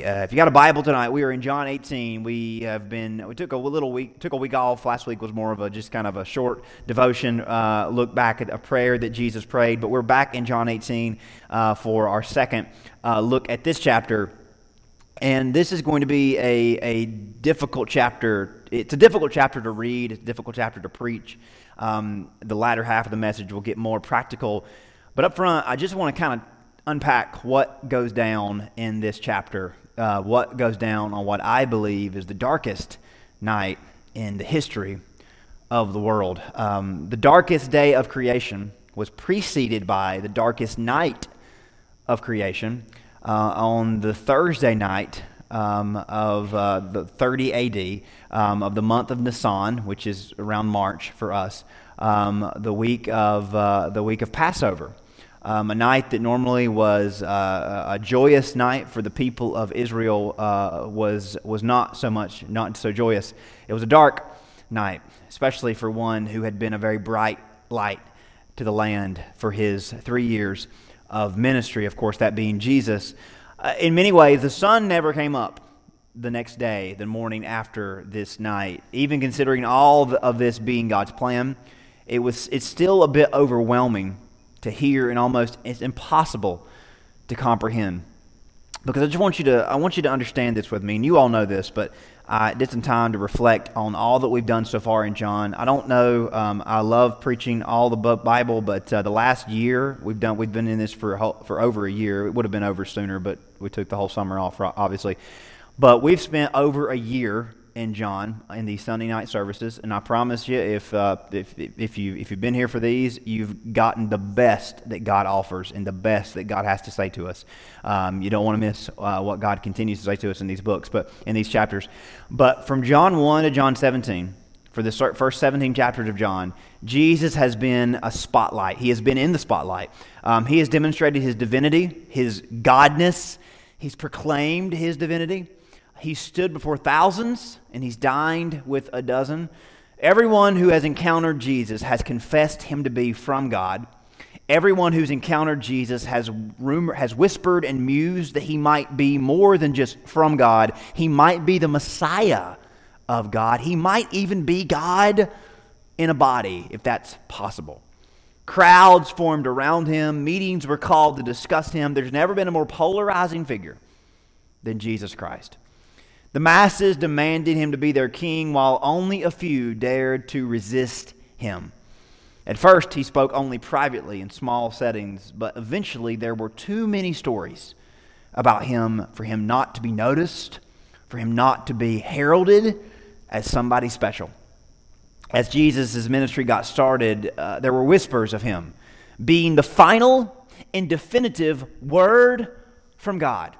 Uh, if you got a Bible tonight, we are in John 18. We have been we took a little week took a week off. Last week was more of a just kind of a short devotion uh, look back at a prayer that Jesus prayed. But we're back in John 18 uh, for our second uh, look at this chapter, and this is going to be a a difficult chapter. It's a difficult chapter to read. It's a difficult chapter to preach. Um, the latter half of the message will get more practical. But up front, I just want to kind of unpack what goes down in this chapter uh, what goes down on what I believe is the darkest night in the history of the world. Um, the darkest day of creation was preceded by the darkest night of creation uh, on the Thursday night um, of uh, the 30 AD um, of the month of Nisan, which is around March for us, um, the week of uh, the week of Passover um, a night that normally was uh, a joyous night for the people of Israel uh, was, was not so much, not so joyous. It was a dark night, especially for one who had been a very bright light to the land for his three years of ministry, of course, that being Jesus. Uh, in many ways, the sun never came up the next day, the morning after this night. Even considering all of this being God's plan, it was, it's still a bit overwhelming to hear and almost it's impossible to comprehend. Because I just want you to I want you to understand this with me, and you all know this, but I did some time to reflect on all that we've done so far in John. I don't know. Um, I love preaching all the Bible, but uh, the last year we've done we've been in this for whole, for over a year. It would have been over sooner, but we took the whole summer off, obviously. But we've spent over a year in John in these Sunday night services, and I promise you, if, uh, if, if, you, if you've been here for these, you've gotten the best that God offers and the best that God has to say to us. Um, you don't want to miss uh, what God continues to say to us in these books, but in these chapters. But from John 1 to John 17, for the first 17 chapters of John, Jesus has been a spotlight. He has been in the spotlight. Um, he has demonstrated his divinity, his godness. He's proclaimed his divinity. He stood before thousands and he's dined with a dozen. Everyone who has encountered Jesus has confessed him to be from God. Everyone who's encountered Jesus has, rumor, has whispered and mused that he might be more than just from God. He might be the Messiah of God. He might even be God in a body, if that's possible. Crowds formed around him, meetings were called to discuss him. There's never been a more polarizing figure than Jesus Christ. The masses demanded him to be their king, while only a few dared to resist him. At first, he spoke only privately in small settings, but eventually there were too many stories about him for him not to be noticed, for him not to be heralded as somebody special. As Jesus' ministry got started, uh, there were whispers of him being the final and definitive word from God.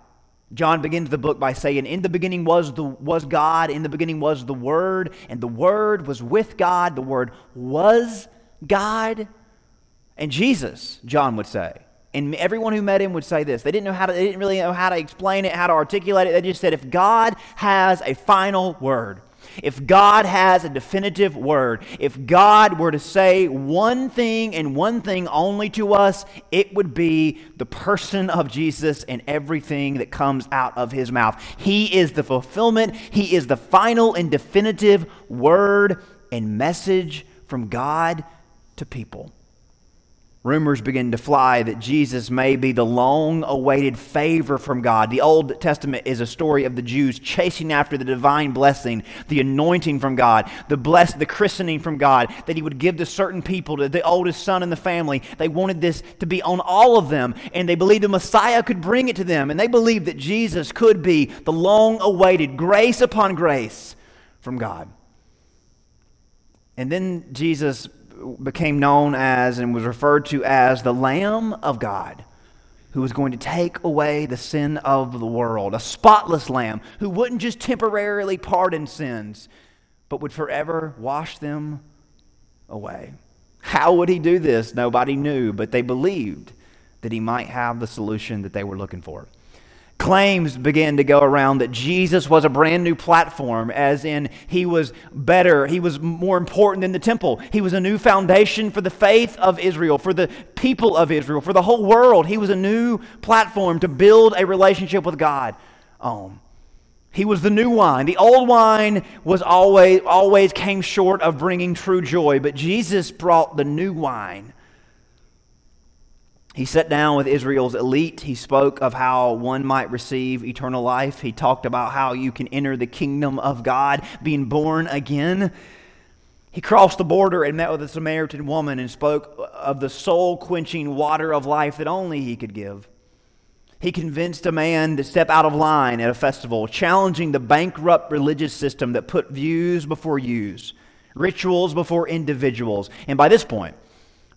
John begins the book by saying, In the beginning was, the, was God, in the beginning was the Word, and the Word was with God, the Word was God. And Jesus, John would say, and everyone who met him would say this. They didn't know how to, they didn't really know how to explain it, how to articulate it. They just said, if God has a final word, if God has a definitive word, if God were to say one thing and one thing only to us, it would be the person of Jesus and everything that comes out of his mouth. He is the fulfillment, He is the final and definitive word and message from God to people. Rumors begin to fly that Jesus may be the long awaited favor from God. The Old Testament is a story of the Jews chasing after the divine blessing, the anointing from God, the bless, the christening from God that He would give to certain people, to the oldest son in the family. They wanted this to be on all of them, and they believed the Messiah could bring it to them, and they believed that Jesus could be the long awaited grace upon grace from God. And then Jesus became known as and was referred to as the Lamb of God who was going to take away the sin of the world, a spotless lamb who wouldn't just temporarily pardon sins, but would forever wash them away. How would he do this? Nobody knew, but they believed that he might have the solution that they were looking for claims began to go around that Jesus was a brand new platform, as in he was better, he was more important than the temple. He was a new foundation for the faith of Israel, for the people of Israel, for the whole world. He was a new platform to build a relationship with God own. He was the new wine. The old wine was always always came short of bringing true joy, but Jesus brought the new wine. He sat down with Israel's elite. He spoke of how one might receive eternal life. He talked about how you can enter the kingdom of God, being born again. He crossed the border and met with a Samaritan woman and spoke of the soul quenching water of life that only he could give. He convinced a man to step out of line at a festival, challenging the bankrupt religious system that put views before use, rituals before individuals. And by this point,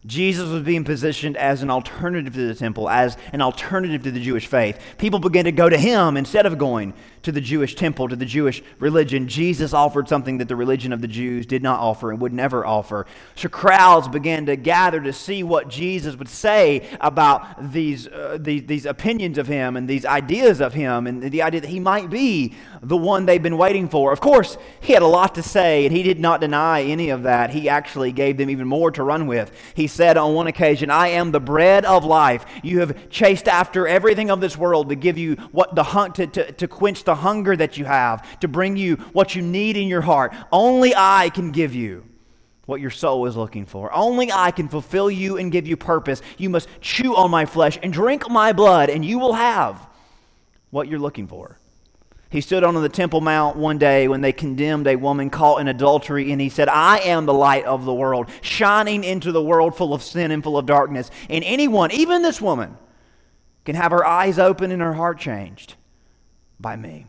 Jesus was being positioned as an alternative to the temple, as an alternative to the Jewish faith. People began to go to him instead of going to the Jewish temple, to the Jewish religion. Jesus offered something that the religion of the Jews did not offer and would never offer. So crowds began to gather to see what Jesus would say about these, uh, these, these opinions of him and these ideas of him and the idea that he might be the one they've been waiting for. Of course, he had a lot to say, and he did not deny any of that. He actually gave them even more to run with. He said on one occasion, I am the bread of life. You have chased after everything of this world to give you what the hunt to, to, to quench the hunger that you have, to bring you what you need in your heart. Only I can give you what your soul is looking for. Only I can fulfill you and give you purpose. You must chew on my flesh and drink my blood, and you will have what you're looking for. He stood on the Temple Mount one day when they condemned a woman caught in adultery, and he said, I am the light of the world, shining into the world full of sin and full of darkness. And anyone, even this woman, can have her eyes open and her heart changed by me.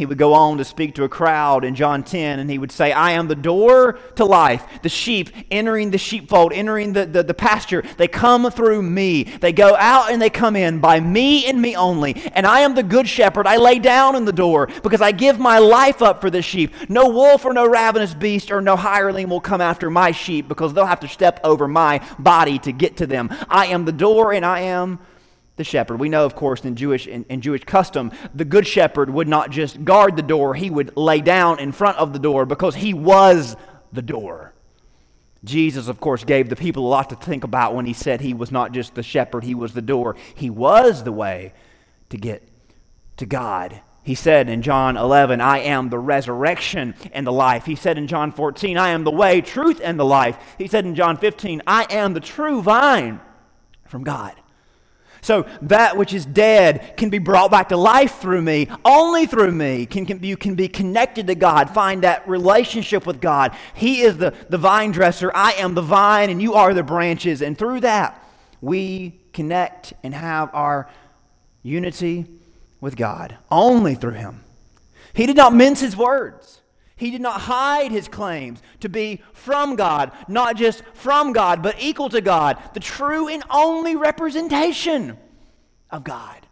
He would go on to speak to a crowd in John 10, and he would say, I am the door to life. The sheep entering the sheepfold, entering the, the, the, pasture, they come through me. They go out and they come in by me and me only. And I am the good shepherd. I lay down in the door because I give my life up for the sheep. No wolf or no ravenous beast or no hireling will come after my sheep because they'll have to step over my body to get to them. I am the door and I am the shepherd. We know, of course, in Jewish, in, in, Jewish custom, the good shepherd would not just guard the door, he would lay down in front of the door because he was the door. Jesus, of course, gave the people a lot to think about when he said he was not just the shepherd, he was the door. He was the way to get to God. He said in John 11, I am the resurrection and the life. He said in John 14, I am the way, truth, and the life. He said in John 15, I am the true vine from God. So that which is dead can be brought back to life through me. Only through me can, can, you can be connected to God, find that relationship with God. He is the, the vine dresser. I am the vine, and you are the branches. And through that, we connect and have our unity with God. Only through Him. He did not mince His words. He did not hide his claims to be from God, not just from God, but equal to God, the true and only representation of God.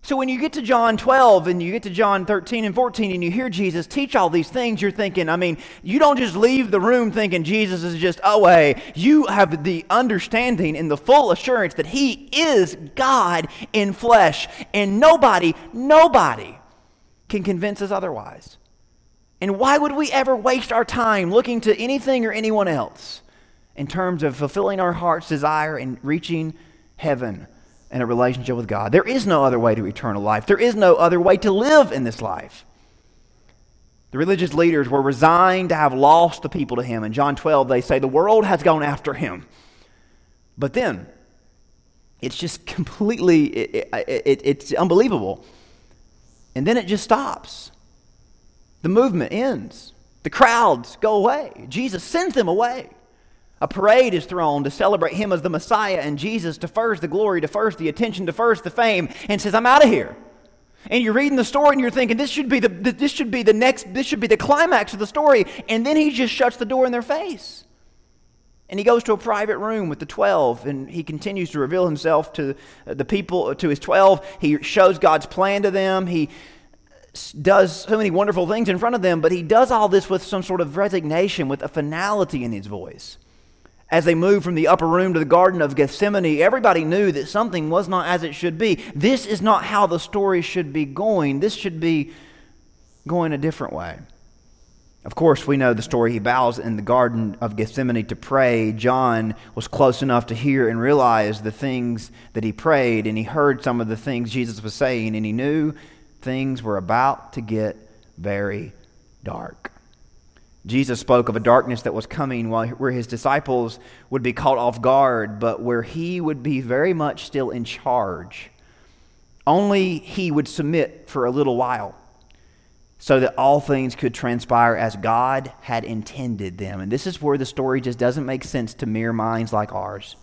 So when you get to John 12 and you get to John 13 and 14 and you hear Jesus teach all these things, you're thinking, I mean, you don't just leave the room thinking Jesus is just away. You have the understanding and the full assurance that he is God in flesh. And nobody, nobody can convince us otherwise. And why would we ever waste our time looking to anything or anyone else in terms of fulfilling our heart's desire and reaching heaven and a relationship with God? There is no other way to eternal life, there is no other way to live in this life. The religious leaders were resigned to have lost the people to him. In John 12, they say, The world has gone after him. But then, it's just completely, it, it, it's unbelievable. And then it just stops. The movement ends. The crowds go away. Jesus sends them away. A parade is thrown to celebrate him as the Messiah, and Jesus defers the glory, defers the attention, defers the fame, and says, I'm out of here. And you're reading the story and you're thinking, this should be the, this should be the next, this should be the climax of the story. And then he just shuts the door in their face. And he goes to a private room with the 12 and he continues to reveal himself to uh, the people, to his 12. He shows God's plan to them. He does so many wonderful things in front of them, but he does all this with some sort of resignation, with a finality in his voice. As they moved from the upper room to the Garden of Gethsemane, everybody knew that something was not as it should be. This is not how the story should be going. This should be going a different way. Of course, we know the story. He bows in the Garden of Gethsemane to pray. John was close enough to hear and realize the things that he prayed, and he heard some of the things Jesus was saying, and he knew things were about to get very dark. Jesus spoke of a darkness that was coming while, where his disciples would be caught off guard, but where he would be very much still in charge. Only he would submit for a little while so that all things could transpire as God had intended them. And this is where the story just doesn't make sense to mere minds like ours.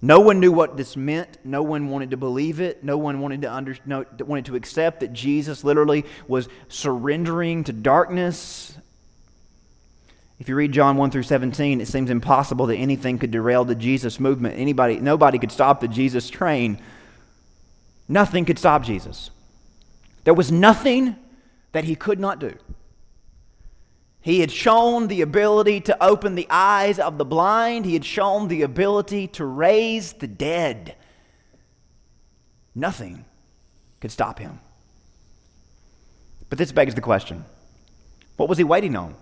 No one knew what this meant. No one wanted to believe it. No one wanted to under, no, wanted to accept that Jesus literally was surrendering to darkness. If you read John 1 through 17, it seems impossible that anything could derail the Jesus movement. Anybody, nobody could stop the Jesus train. Nothing could stop Jesus. There was nothing that he could not do. He had shown the ability to open the eyes of the blind, he had shown the ability to raise the dead. Nothing could stop him. But this begs the question what was he waiting on?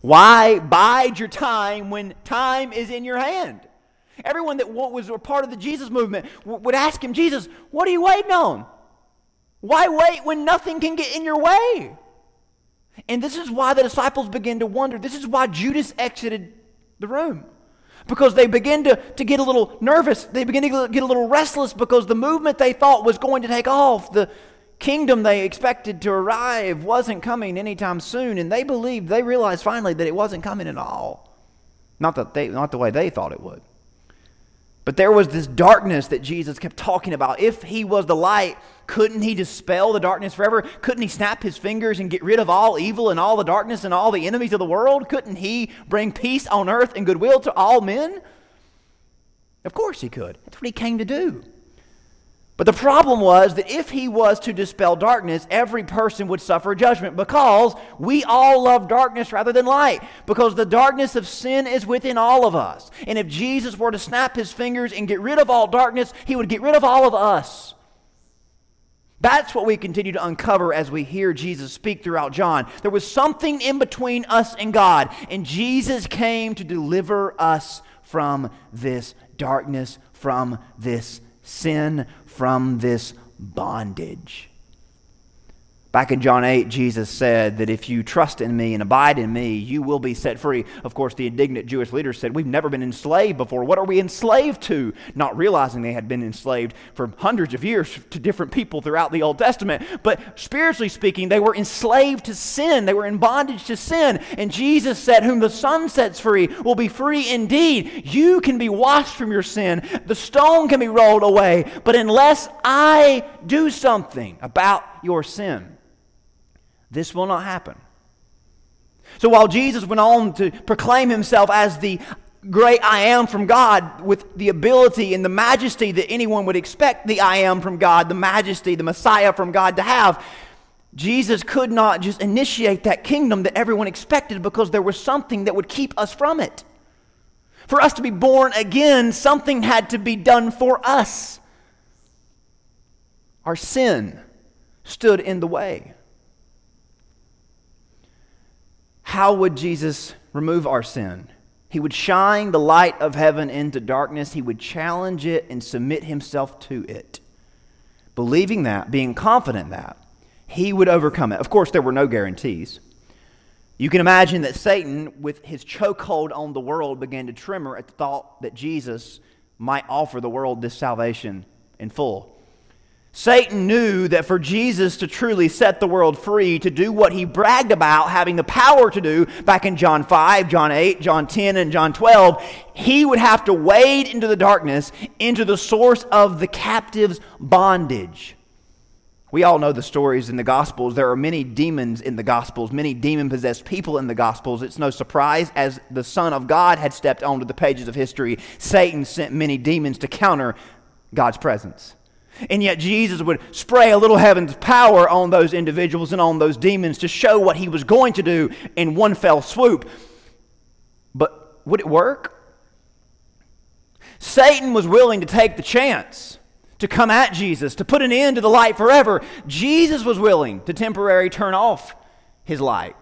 Why bide your time when time is in your hand? Everyone that was a part of the Jesus movement would ask him, Jesus, what are you waiting on? Why wait when nothing can get in your way? And this is why the disciples begin to wonder. This is why Judas exited the room. Because they begin to, to get a little nervous. They begin to get a little restless because the movement they thought was going to take off, the kingdom they expected to arrive, wasn't coming anytime soon. And they believed, they realized finally that it wasn't coming at all. Not, that they, not the way they thought it would. But there was this darkness that Jesus kept talking about. If he was the light, couldn't he dispel the darkness forever? Couldn't he snap his fingers and get rid of all evil and all the darkness and all the enemies of the world? Couldn't he bring peace on earth and goodwill to all men? Of course he could. That's what he came to do. But the problem was that if he was to dispel darkness, every person would suffer judgment because we all love darkness rather than light. Because the darkness of sin is within all of us. And if Jesus were to snap his fingers and get rid of all darkness, he would get rid of all of us. That's what we continue to uncover as we hear Jesus speak throughout John. There was something in between us and God, and Jesus came to deliver us from this darkness, from this sin, from this bondage. Back in John 8, Jesus said that if you trust in me and abide in me, you will be set free. Of course, the indignant Jewish leaders said, We've never been enslaved before. What are we enslaved to? Not realizing they had been enslaved for hundreds of years to different people throughout the Old Testament. But spiritually speaking, they were enslaved to sin. They were in bondage to sin. And Jesus said, Whom the Son sets free will be free indeed. You can be washed from your sin, the stone can be rolled away. But unless I do something about your sin, this will not happen. So while Jesus went on to proclaim himself as the great I am from God with the ability and the majesty that anyone would expect the I am from God, the majesty, the Messiah from God to have, Jesus could not just initiate that kingdom that everyone expected because there was something that would keep us from it. For us to be born again, something had to be done for us. Our sin stood in the way. How would Jesus remove our sin? He would shine the light of heaven into darkness. He would challenge it and submit himself to it. Believing that, being confident that, he would overcome it. Of course, there were no guarantees. You can imagine that Satan, with his chokehold on the world, began to tremor at the thought that Jesus might offer the world this salvation in full. Satan knew that for Jesus to truly set the world free, to do what he bragged about having the power to do back in John 5, John 8, John 10, and John 12, he would have to wade into the darkness, into the source of the captive's bondage. We all know the stories in the Gospels. There are many demons in the Gospels, many demon possessed people in the Gospels. It's no surprise, as the Son of God had stepped onto the pages of history, Satan sent many demons to counter God's presence. And yet, Jesus would spray a little heaven's power on those individuals and on those demons to show what he was going to do in one fell swoop. But would it work? Satan was willing to take the chance to come at Jesus, to put an end to the light forever. Jesus was willing to temporarily turn off his light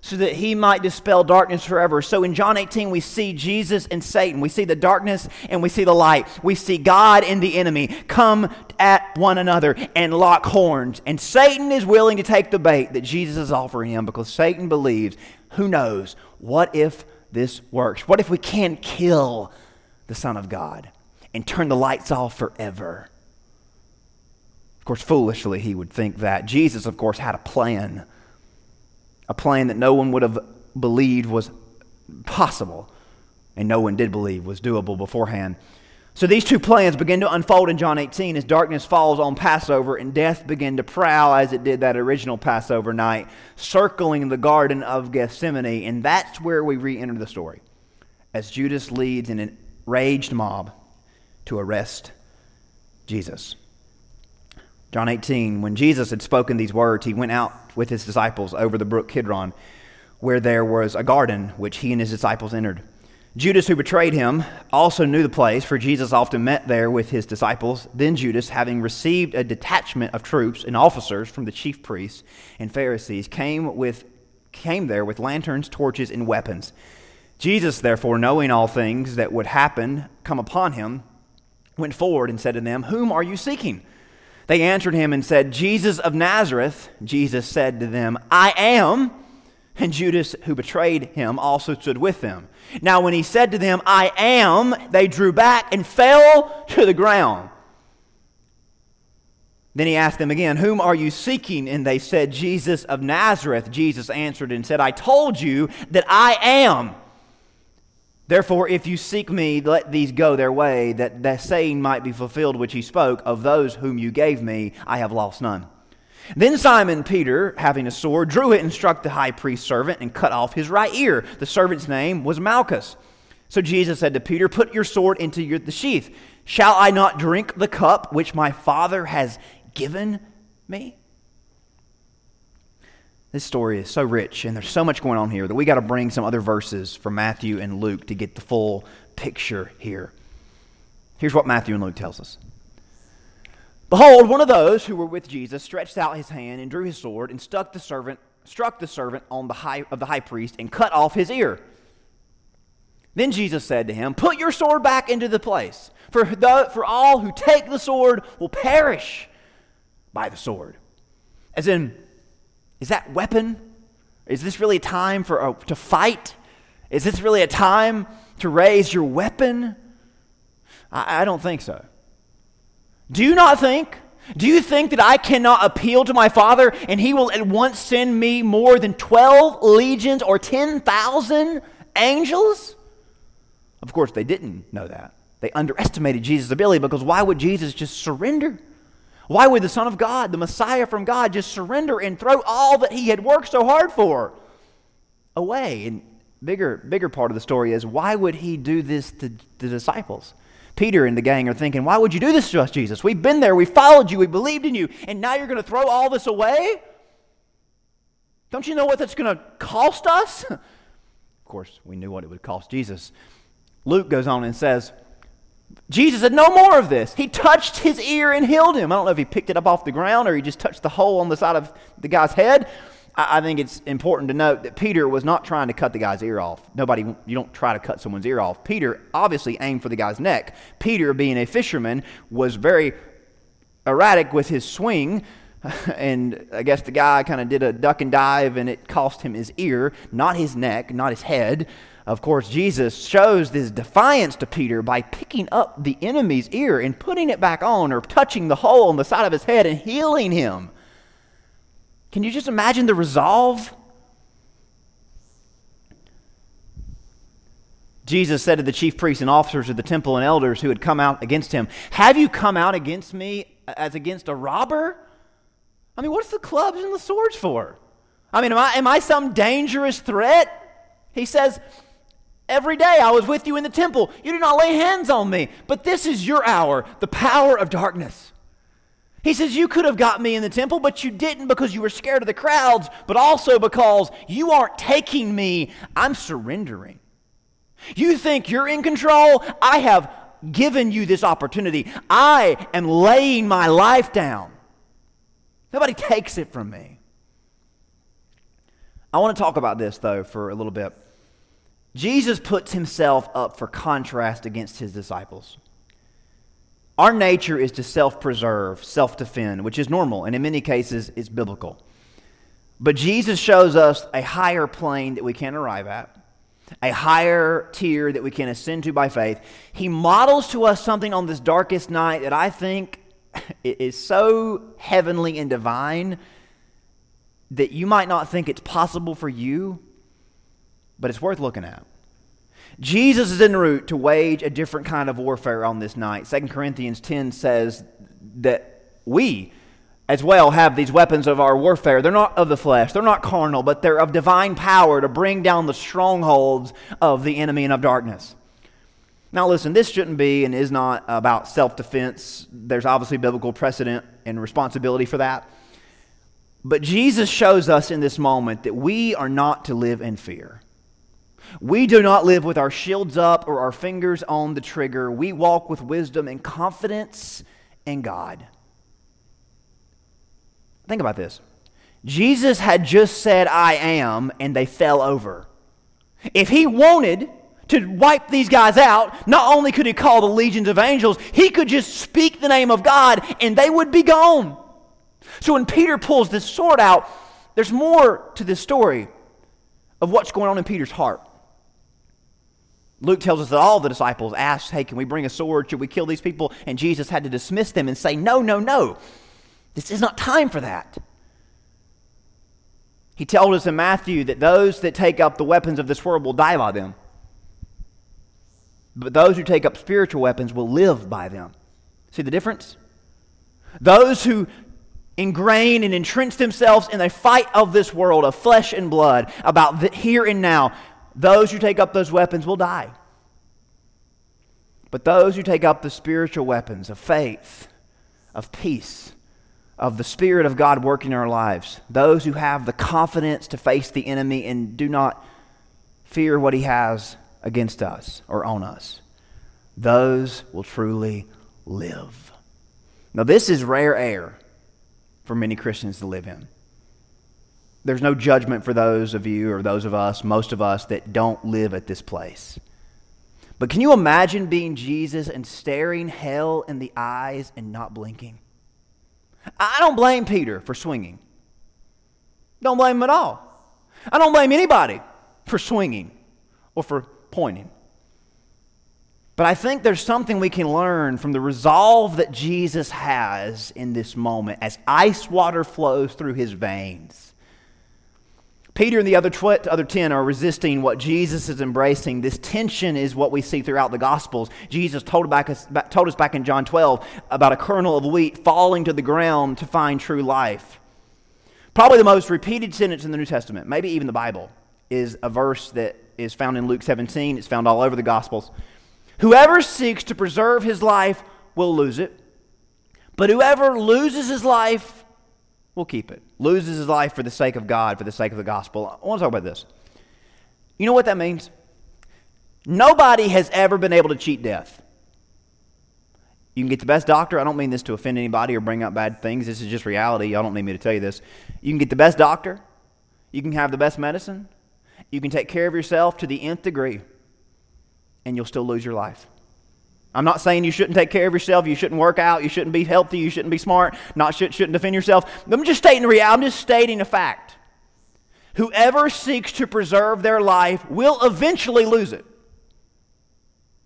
so that he might dispel darkness forever. So in John 18, we see Jesus and Satan. We see the darkness and we see the light. We see God and the enemy come at one another and lock horns. And Satan is willing to take the bait that Jesus is offering him because Satan believes, who knows, what if this works? What if we can kill the Son of God and turn the lights off forever? Of course, foolishly, he would think that. Jesus, of course, had a plan a plan that no one would have believed was possible, and no one did believe was doable beforehand. So these two plans begin to unfold in John 18 as darkness falls on Passover and death began to prowl as it did that original Passover night, circling the Garden of Gethsemane. And that's where we re enter the story as Judas leads an enraged mob to arrest Jesus. John 18, when Jesus had spoken these words, he went out with his disciples over the brook Kidron, where there was a garden which he and his disciples entered. Judas, who betrayed him, also knew the place, for Jesus often met there with his disciples. Then Judas, having received a detachment of troops and officers from the chief priests and Pharisees, came, with, came there with lanterns, torches, and weapons. Jesus, therefore, knowing all things that would happen come upon him, went forward and said to them, Whom are you seeking? They answered him and said, Jesus of Nazareth. Jesus said to them, I am. And Judas, who betrayed him, also stood with them. Now, when he said to them, I am, they drew back and fell to the ground. Then he asked them again, Whom are you seeking? And they said, Jesus of Nazareth. Jesus answered and said, I told you that I am. Therefore, if you seek me, let these go their way, that the saying might be fulfilled which he spoke, Of those whom you gave me, I have lost none. Then Simon Peter, having a sword, drew it and struck the high priest's servant and cut off his right ear. The servant's name was Malchus. So Jesus said to Peter, Put your sword into your, the sheath. Shall I not drink the cup which my Father has given me? This story is so rich and there's so much going on here that we got to bring some other verses from Matthew and Luke to get the full picture here. Here's what Matthew and Luke tells us. Behold, one of those who were with Jesus stretched out his hand and drew his sword and stuck the servant, struck the servant on the high, of the high priest and cut off his ear. Then Jesus said to him, Put your sword back into the place, for, the, for all who take the sword will perish by the sword. As in, is that weapon? Is this really a time for uh, to fight? Is this really a time to raise your weapon? I, I don't think so. Do you not think? Do you think that I cannot appeal to my Father and He will at once send me more than 12 legions or 10,000 angels? Of course, they didn't know that. They underestimated Jesus' ability because why would Jesus just surrender? Why would the Son of God, the Messiah from God, just surrender and throw all that he had worked so hard for away? And bigger, bigger part of the story is why would he do this to the disciples? Peter and the gang are thinking, Why would you do this to us, Jesus? We've been there, we followed you, we believed in you, and now you're going to throw all this away? Don't you know what that's going to cost us? of course, we knew what it would cost Jesus. Luke goes on and says, Jesus said, No more of this. He touched his ear and healed him. I don't know if he picked it up off the ground or he just touched the hole on the side of the guy's head. I, I think it's important to note that Peter was not trying to cut the guy's ear off. Nobody, you don't try to cut someone's ear off. Peter obviously aimed for the guy's neck. Peter, being a fisherman, was very erratic with his swing. And I guess the guy kind of did a duck and dive, and it cost him his ear, not his neck, not his head. Of course, Jesus shows this defiance to Peter by picking up the enemy's ear and putting it back on or touching the hole on the side of his head and healing him. Can you just imagine the resolve? Jesus said to the chief priests and officers of the temple and elders who had come out against him, Have you come out against me as against a robber? I mean, what's the clubs and the swords for? I mean, am I, am I some dangerous threat? He says, Every day I was with you in the temple. You did not lay hands on me. But this is your hour, the power of darkness. He says, You could have got me in the temple, but you didn't because you were scared of the crowds, but also because you aren't taking me. I'm surrendering. You think you're in control? I have given you this opportunity. I am laying my life down. Nobody takes it from me. I want to talk about this, though, for a little bit. Jesus puts himself up for contrast against his disciples. Our nature is to self preserve, self defend, which is normal, and in many cases, it's biblical. But Jesus shows us a higher plane that we can't arrive at, a higher tier that we can ascend to by faith. He models to us something on this darkest night that I think is so heavenly and divine that you might not think it's possible for you, but it's worth looking at. Jesus is en route to wage a different kind of warfare on this night. 2 Corinthians 10 says that we as well have these weapons of our warfare. They're not of the flesh, they're not carnal, but they're of divine power to bring down the strongholds of the enemy and of darkness. Now, listen, this shouldn't be and is not about self defense. There's obviously biblical precedent and responsibility for that. But Jesus shows us in this moment that we are not to live in fear. We do not live with our shields up or our fingers on the trigger. We walk with wisdom and confidence in God. Think about this. Jesus had just said, I am, and they fell over. If he wanted to wipe these guys out, not only could he call the legions of angels, he could just speak the name of God and they would be gone. So when Peter pulls this sword out, there's more to this story of what's going on in Peter's heart. Luke tells us that all the disciples asked, Hey, can we bring a sword? Should we kill these people? And Jesus had to dismiss them and say, No, no, no. This is not time for that. He told us in Matthew that those that take up the weapons of this world will die by them. But those who take up spiritual weapons will live by them. See the difference? Those who ingrain and entrench themselves in a fight of this world of flesh and blood about the here and now those who take up those weapons will die. But those who take up the spiritual weapons of faith, of peace, of the Spirit of God working in our lives, those who have the confidence to face the enemy and do not fear what he has against us or on us, those will truly live. Now, this is rare air for many Christians to live in there's no judgment for those of you or those of us, most of us, that don't live at this place. But can you imagine being Jesus and staring hell in the eyes and not blinking? I don't blame Peter for swinging. Don't blame him at all. I don't blame anybody for swinging or for pointing. But I think there's something we can learn from the resolve that Jesus has in this moment as ice water flows through his veins. Peter and the other, tw- other 10 are resisting what Jesus is embracing. This tension is what we see throughout the Gospels. Jesus told, back, told us back in John 12 about a kernel of wheat falling to the ground to find true life. Probably the most repeated sentence in the New Testament, maybe even the Bible, is a verse that is found in Luke 17. It's found all over the Gospels. Whoever seeks to preserve his life will lose it, but whoever loses his life will keep it. Loses his life for the sake of God, for the sake of the gospel. I want to talk about this. You know what that means? Nobody has ever been able to cheat death. You can get the best doctor. I don't mean this to offend anybody or bring up bad things. This is just reality. Y'all don't need me to tell you this. You can get the best doctor. You can have the best medicine. You can take care of yourself to the nth degree, and you'll still lose your life. I'm not saying you shouldn't take care of yourself, you shouldn't work out, you shouldn't be healthy, you shouldn't be smart, not should, shouldn't defend yourself. I'm just stating reality. I'm just stating a fact. Whoever seeks to preserve their life will eventually lose it.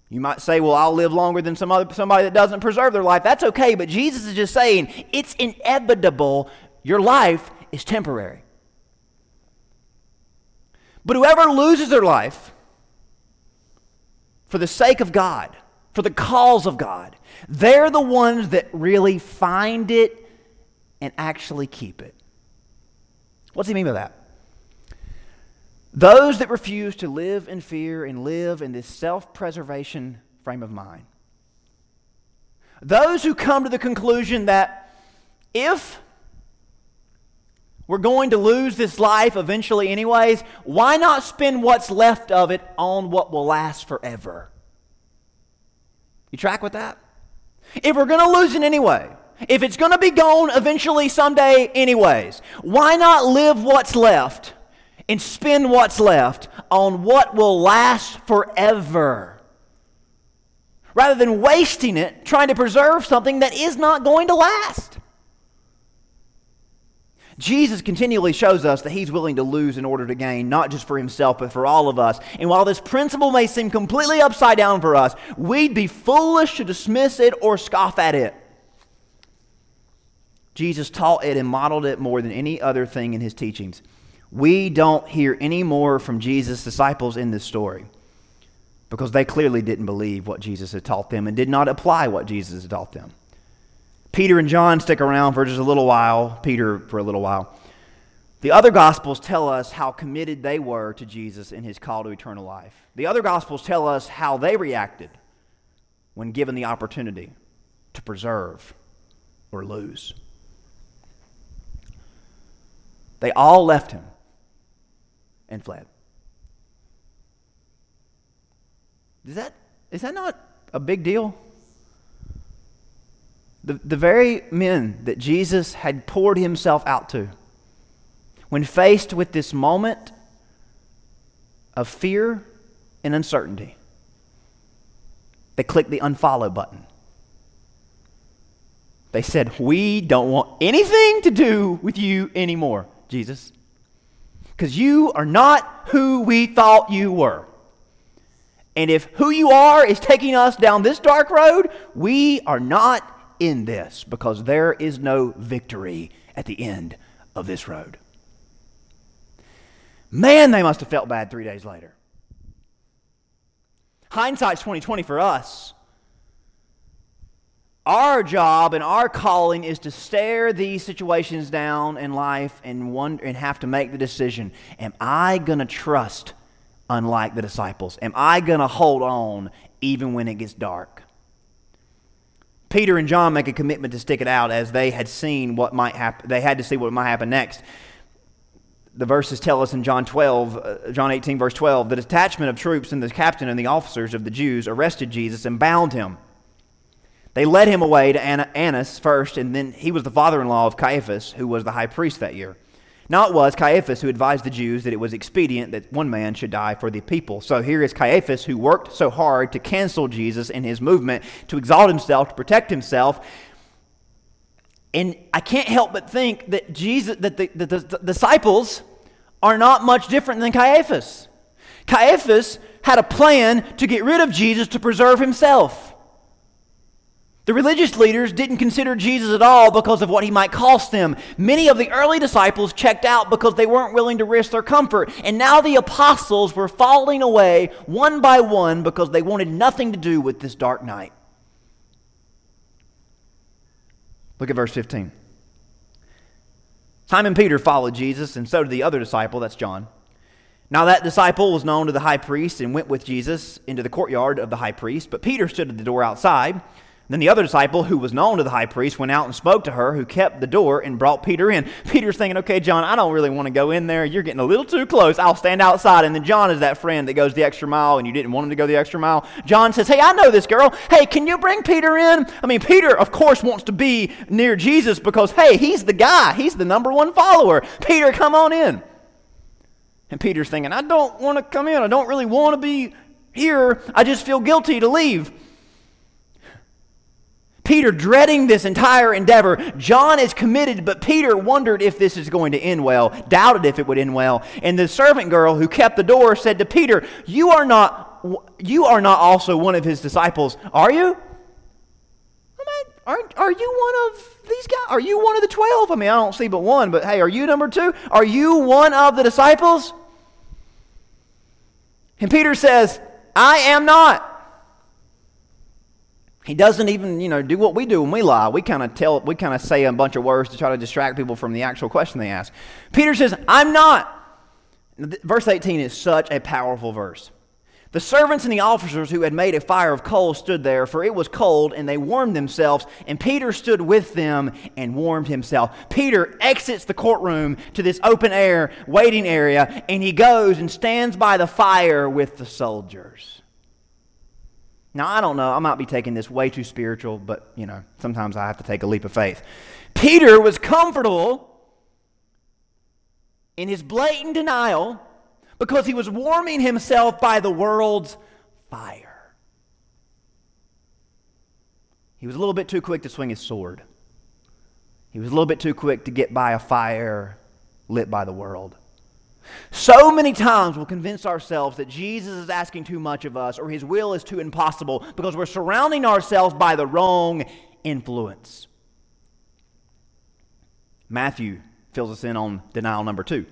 You might say, well, I'll live longer than some other, somebody that doesn't preserve their life. That's okay, but Jesus is just saying it's inevitable. Your life is temporary. But whoever loses their life for the sake of God, for the cause of God. They're the ones that really find it and actually keep it. What's he mean by that? Those that refuse to live in fear and live in this self preservation frame of mind. Those who come to the conclusion that if we're going to lose this life eventually, anyways, why not spend what's left of it on what will last forever? You track with that? If we're going to lose it anyway, if it's going to be gone eventually someday, anyways, why not live what's left and spend what's left on what will last forever rather than wasting it trying to preserve something that is not going to last. Jesus continually shows us that he's willing to lose in order to gain, not just for himself, but for all of us. And while this principle may seem completely upside down for us, we'd be foolish to dismiss it or scoff at it. Jesus taught it and modeled it more than any other thing in his teachings. We don't hear any more from Jesus' disciples in this story because they clearly didn't believe what Jesus had taught them and did not apply what Jesus had taught them. Peter and John stick around for just a little while, Peter for a little while. The other Gospels tell us how committed they were to Jesus and his call to eternal life. The other Gospels tell us how they reacted when given the opportunity to preserve or lose. They all left him and fled. Is that, is that not a big deal? The, the very men that Jesus had poured himself out to, when faced with this moment of fear and uncertainty, they clicked the unfollow button. They said, We don't want anything to do with you anymore, Jesus, because you are not who we thought you were. And if who you are is taking us down this dark road, we are not in this because there is no victory at the end of this road. Man, they must have felt bad three days later. Hindsight's 2020 for us. Our job and our calling is to stare these situations down in life and wonder and have to make the decision: Am I to trust, unlike the disciples? Am I to hold on even when it gets dark? Peter and John make a commitment to stick it out as they had seen what might happen. They had to see what might happen next. The verses tell us in John 12, uh, John 18, verse 12, the detachment of troops and the captain and the officers of the Jews arrested Jesus and bound him. They led him away to Annas first, and then he was the father in law of Caiaphas, who was the high priest that year. Now it was Caiaphas who advised the Jews that it was expedient that one man should die for the people. So here is Caiaphas who worked so hard to cancel Jesus in his movement, to exalt himself, to protect himself. And I can't help but think that Jesus, that the, the, the disciples are not much different than Caiaphas. Caiaphas had a plan to get rid of Jesus to preserve himself. The religious leaders didn't consider Jesus at all because of what he might cost them. Many of the early disciples checked out because they weren't willing to risk their comfort. And now the apostles were falling away one by one because they wanted nothing to do with this dark night. Look at verse 15. Simon Peter followed Jesus, and so did the other disciple, that's John. Now that disciple was known to the high priest and went with Jesus into the courtyard of the high priest, but Peter stood at the door outside. Then the other disciple, who was known to the high priest, went out and spoke to her, who kept the door and brought Peter in. Peter's thinking, okay, John, I don't really want to go in there. You're getting a little too close. I'll stand outside. And then John is that friend that goes the extra mile, and you didn't want him to go the extra mile. John says, hey, I know this girl. Hey, can you bring Peter in? I mean, Peter, of course, wants to be near Jesus because, hey, he's the guy. He's the number one follower. Peter, come on in. And Peter's thinking, I don't want to come in. I don't really want to be here. I just feel guilty to leave. Peter dreading this entire endeavor. John is committed, but Peter wondered if this is going to end well, doubted if it would end well. And the servant girl who kept the door said to Peter, "You are not you are not also one of his disciples, are you?" Are, are you one of these guys? Are you one of the 12? I mean, I don't see but one, but hey, are you number 2? Are you one of the disciples? And Peter says, "I am not." He doesn't even, you know, do what we do when we lie. We kind of tell, we kind of say a bunch of words to try to distract people from the actual question they ask. Peter says, I'm not. Verse 18 is such a powerful verse. The servants and the officers who had made a fire of coals stood there, for it was cold, and they warmed themselves, and Peter stood with them and warmed himself. Peter exits the courtroom to this open air waiting area, and he goes and stands by the fire with the soldiers. Now, I don't know. I might be taking this way too spiritual, but, you know, sometimes I have to take a leap of faith. Peter was comfortable in his blatant denial because he was warming himself by the world's fire. He was a little bit too quick to swing his sword. He was a little bit too quick to get by a fire lit by the world. So many times we'll convince ourselves that Jesus is asking too much of us or his will is too impossible because we're surrounding ourselves by the wrong influence. Matthew fills us in on denial number two.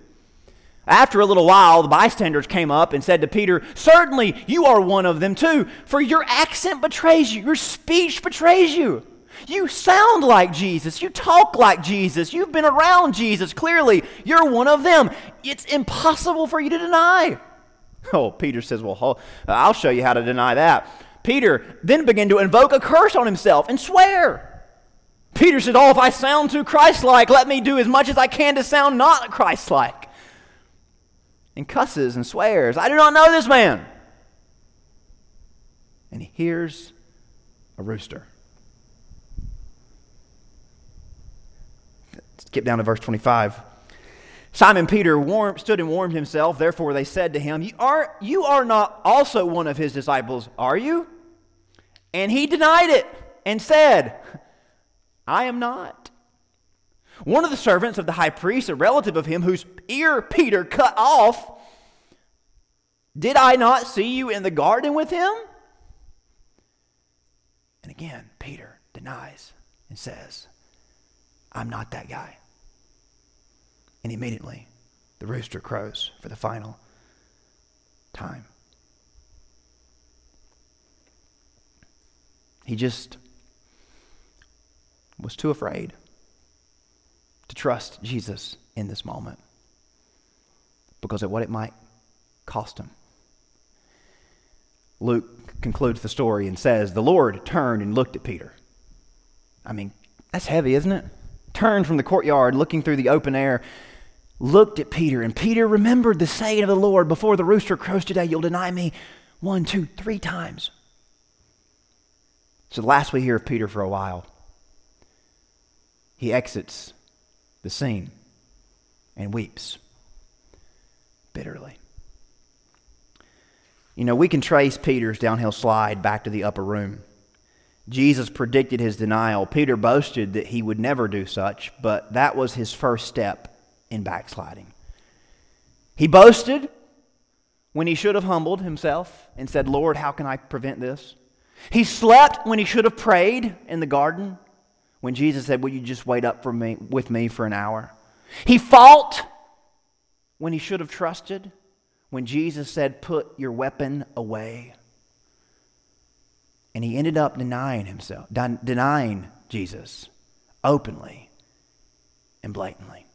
After a little while, the bystanders came up and said to Peter, Certainly you are one of them too, for your accent betrays you, your speech betrays you. You sound like Jesus. You talk like Jesus. You've been around Jesus. Clearly, you're one of them. It's impossible for you to deny. Oh, Peter says, Well, I'll show you how to deny that. Peter then began to invoke a curse on himself and swear. Peter said, Oh, if I sound too Christ like, let me do as much as I can to sound not Christ like. And cusses and swears, I do not know this man. And he hears a rooster. Skip down to verse 25. Simon Peter warmed, stood and warmed himself. Therefore, they said to him, you are, you are not also one of his disciples, are you? And he denied it and said, I am not. One of the servants of the high priest, a relative of him whose ear Peter cut off, did I not see you in the garden with him? And again, Peter denies and says, I'm not that guy. And immediately, the rooster crows for the final time. He just was too afraid to trust Jesus in this moment because of what it might cost him. Luke concludes the story and says, The Lord turned and looked at Peter. I mean, that's heavy, isn't it? Turned from the courtyard, looking through the open air, looked at Peter, and Peter remembered the saying of the Lord before the rooster crows today, you'll deny me one, two, three times. So, the last we hear of Peter for a while, he exits the scene and weeps bitterly. You know, we can trace Peter's downhill slide back to the upper room. Jesus predicted his denial. Peter boasted that he would never do such, but that was his first step in backsliding. He boasted when he should have humbled himself and said, Lord, how can I prevent this? He slept when he should have prayed in the garden when Jesus said, Will you just wait up for me, with me for an hour? He fought when he should have trusted when Jesus said, Put your weapon away. And he ended up denying himself, denying Jesus openly and blatantly.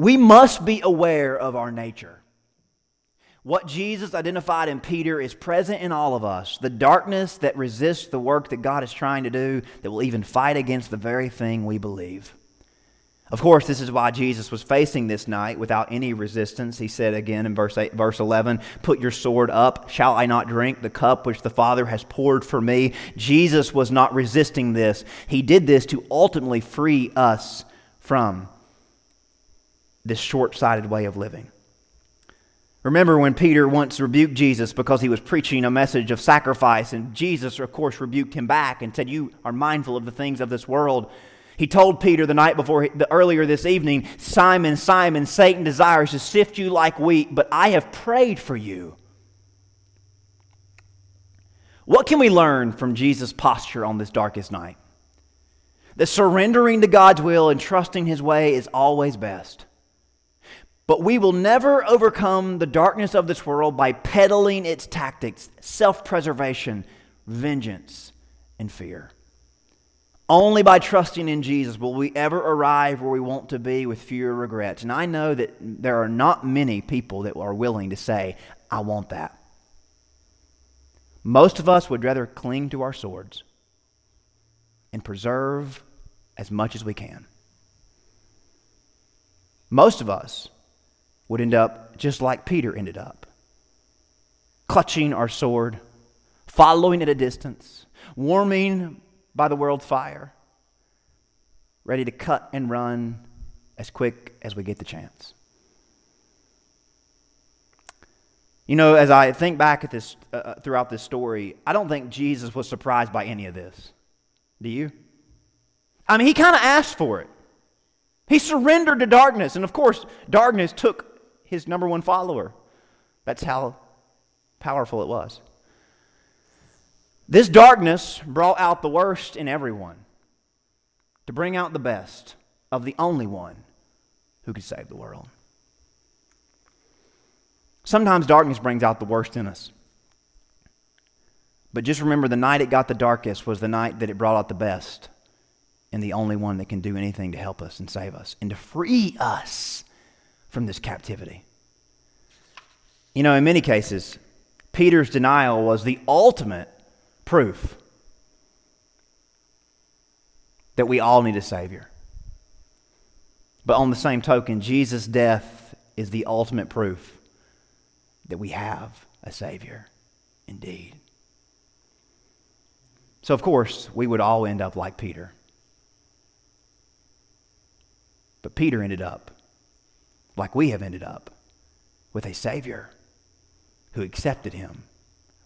We must be aware of our nature. What Jesus identified in Peter is present in all of us. The darkness that resists the work that God is trying to do, that will even fight against the very thing we believe. Of course, this is why Jesus was facing this night without any resistance. He said again in verse, 8, verse 11, Put your sword up. Shall I not drink the cup which the Father has poured for me? Jesus was not resisting this. He did this to ultimately free us from this short sighted way of living. Remember when Peter once rebuked Jesus because he was preaching a message of sacrifice, and Jesus, of course, rebuked him back and said, You are mindful of the things of this world. He told Peter the night before, the, earlier this evening, Simon, Simon, Satan desires to sift you like wheat, but I have prayed for you. What can we learn from Jesus' posture on this darkest night? That surrendering to God's will and trusting His way is always best. But we will never overcome the darkness of this world by peddling its tactics, self preservation, vengeance, and fear. Only by trusting in Jesus will we ever arrive where we want to be with fewer regrets. And I know that there are not many people that are willing to say, I want that. Most of us would rather cling to our swords and preserve as much as we can. Most of us would end up just like Peter ended up clutching our sword, following at a distance, warming by the world's fire, ready to cut and run as quick as we get the chance. You know, as I think back at this uh, uh, throughout this story, I don't think Jesus was surprised by any of this. Do you? I mean, he kind of asked for it. He surrendered to darkness, and of course, darkness took his number one follower. That's how powerful it was. This darkness brought out the worst in everyone to bring out the best of the only one who could save the world. Sometimes darkness brings out the worst in us. But just remember the night it got the darkest was the night that it brought out the best and the only one that can do anything to help us and save us and to free us from this captivity. You know, in many cases, Peter's denial was the ultimate proof that we all need a Savior. But on the same token, Jesus' death is the ultimate proof that we have a Savior indeed. So, of course, we would all end up like Peter. But Peter ended up like we have ended up with a Savior who accepted him,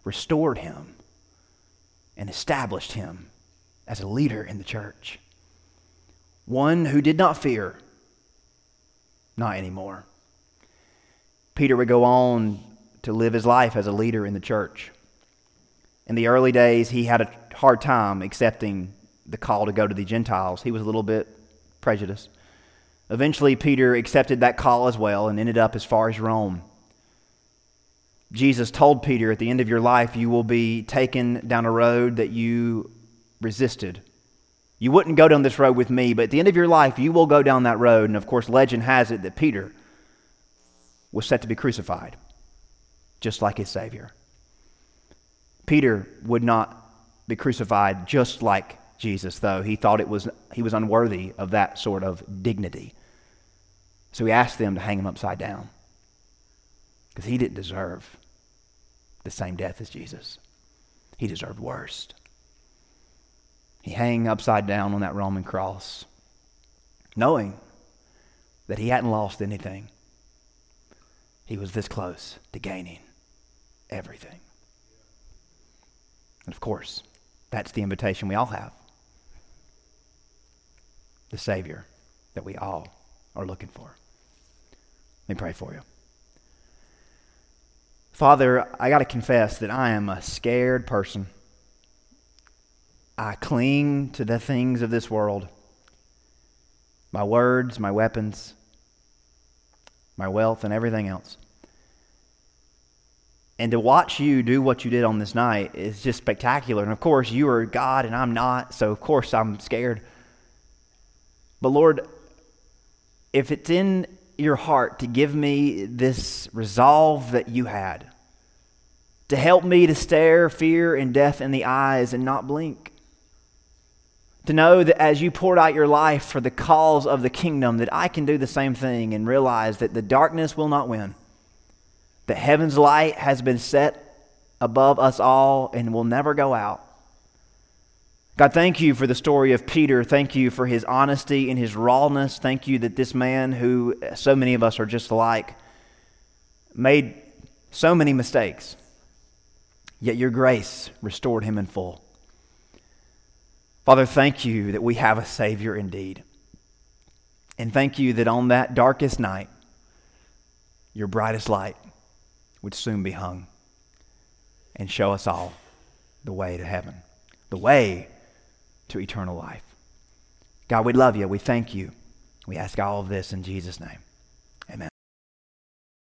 restored him, and established him as a leader in the church. One who did not fear, not anymore. Peter would go on to live his life as a leader in the church. In the early days, he had a hard time accepting the call to go to the Gentiles. He was a little bit prejudiced. Eventually, Peter accepted that call as well and ended up as far as Rome. Jesus told Peter, at the end of your life, you will be taken down a road that you resisted. You wouldn't go down this road with me, but at the end of your life, you will go down that road. And of course, legend has it that Peter was set to be crucified, just like his Savior. Peter would not be crucified just like Jesus, though. He thought it was, he was unworthy of that sort of dignity. So he asked them to hang him upside down because he didn't deserve the same death as Jesus. He deserved worse. He hung upside down on that Roman cross, knowing that he hadn't lost anything. He was this close to gaining everything. And of course, that's the invitation we all have the Savior that we all are looking for. Let me pray for you. Father, I got to confess that I am a scared person. I cling to the things of this world my words, my weapons, my wealth, and everything else. And to watch you do what you did on this night is just spectacular. And of course, you are God and I'm not, so of course I'm scared. But Lord, if it's in your heart to give me this resolve that you had, to help me to stare fear and death in the eyes and not blink. To know that as you poured out your life for the cause of the kingdom, that I can do the same thing and realize that the darkness will not win. That heaven's light has been set above us all and will never go out. God, thank you for the story of Peter. Thank you for his honesty and his rawness. Thank you that this man, who so many of us are just like, made so many mistakes, yet your grace restored him in full. Father, thank you that we have a Savior indeed. And thank you that on that darkest night, your brightest light would soon be hung and show us all the way to heaven, the way to eternal life. God, we love you. We thank you. We ask all of this in Jesus' name. Amen.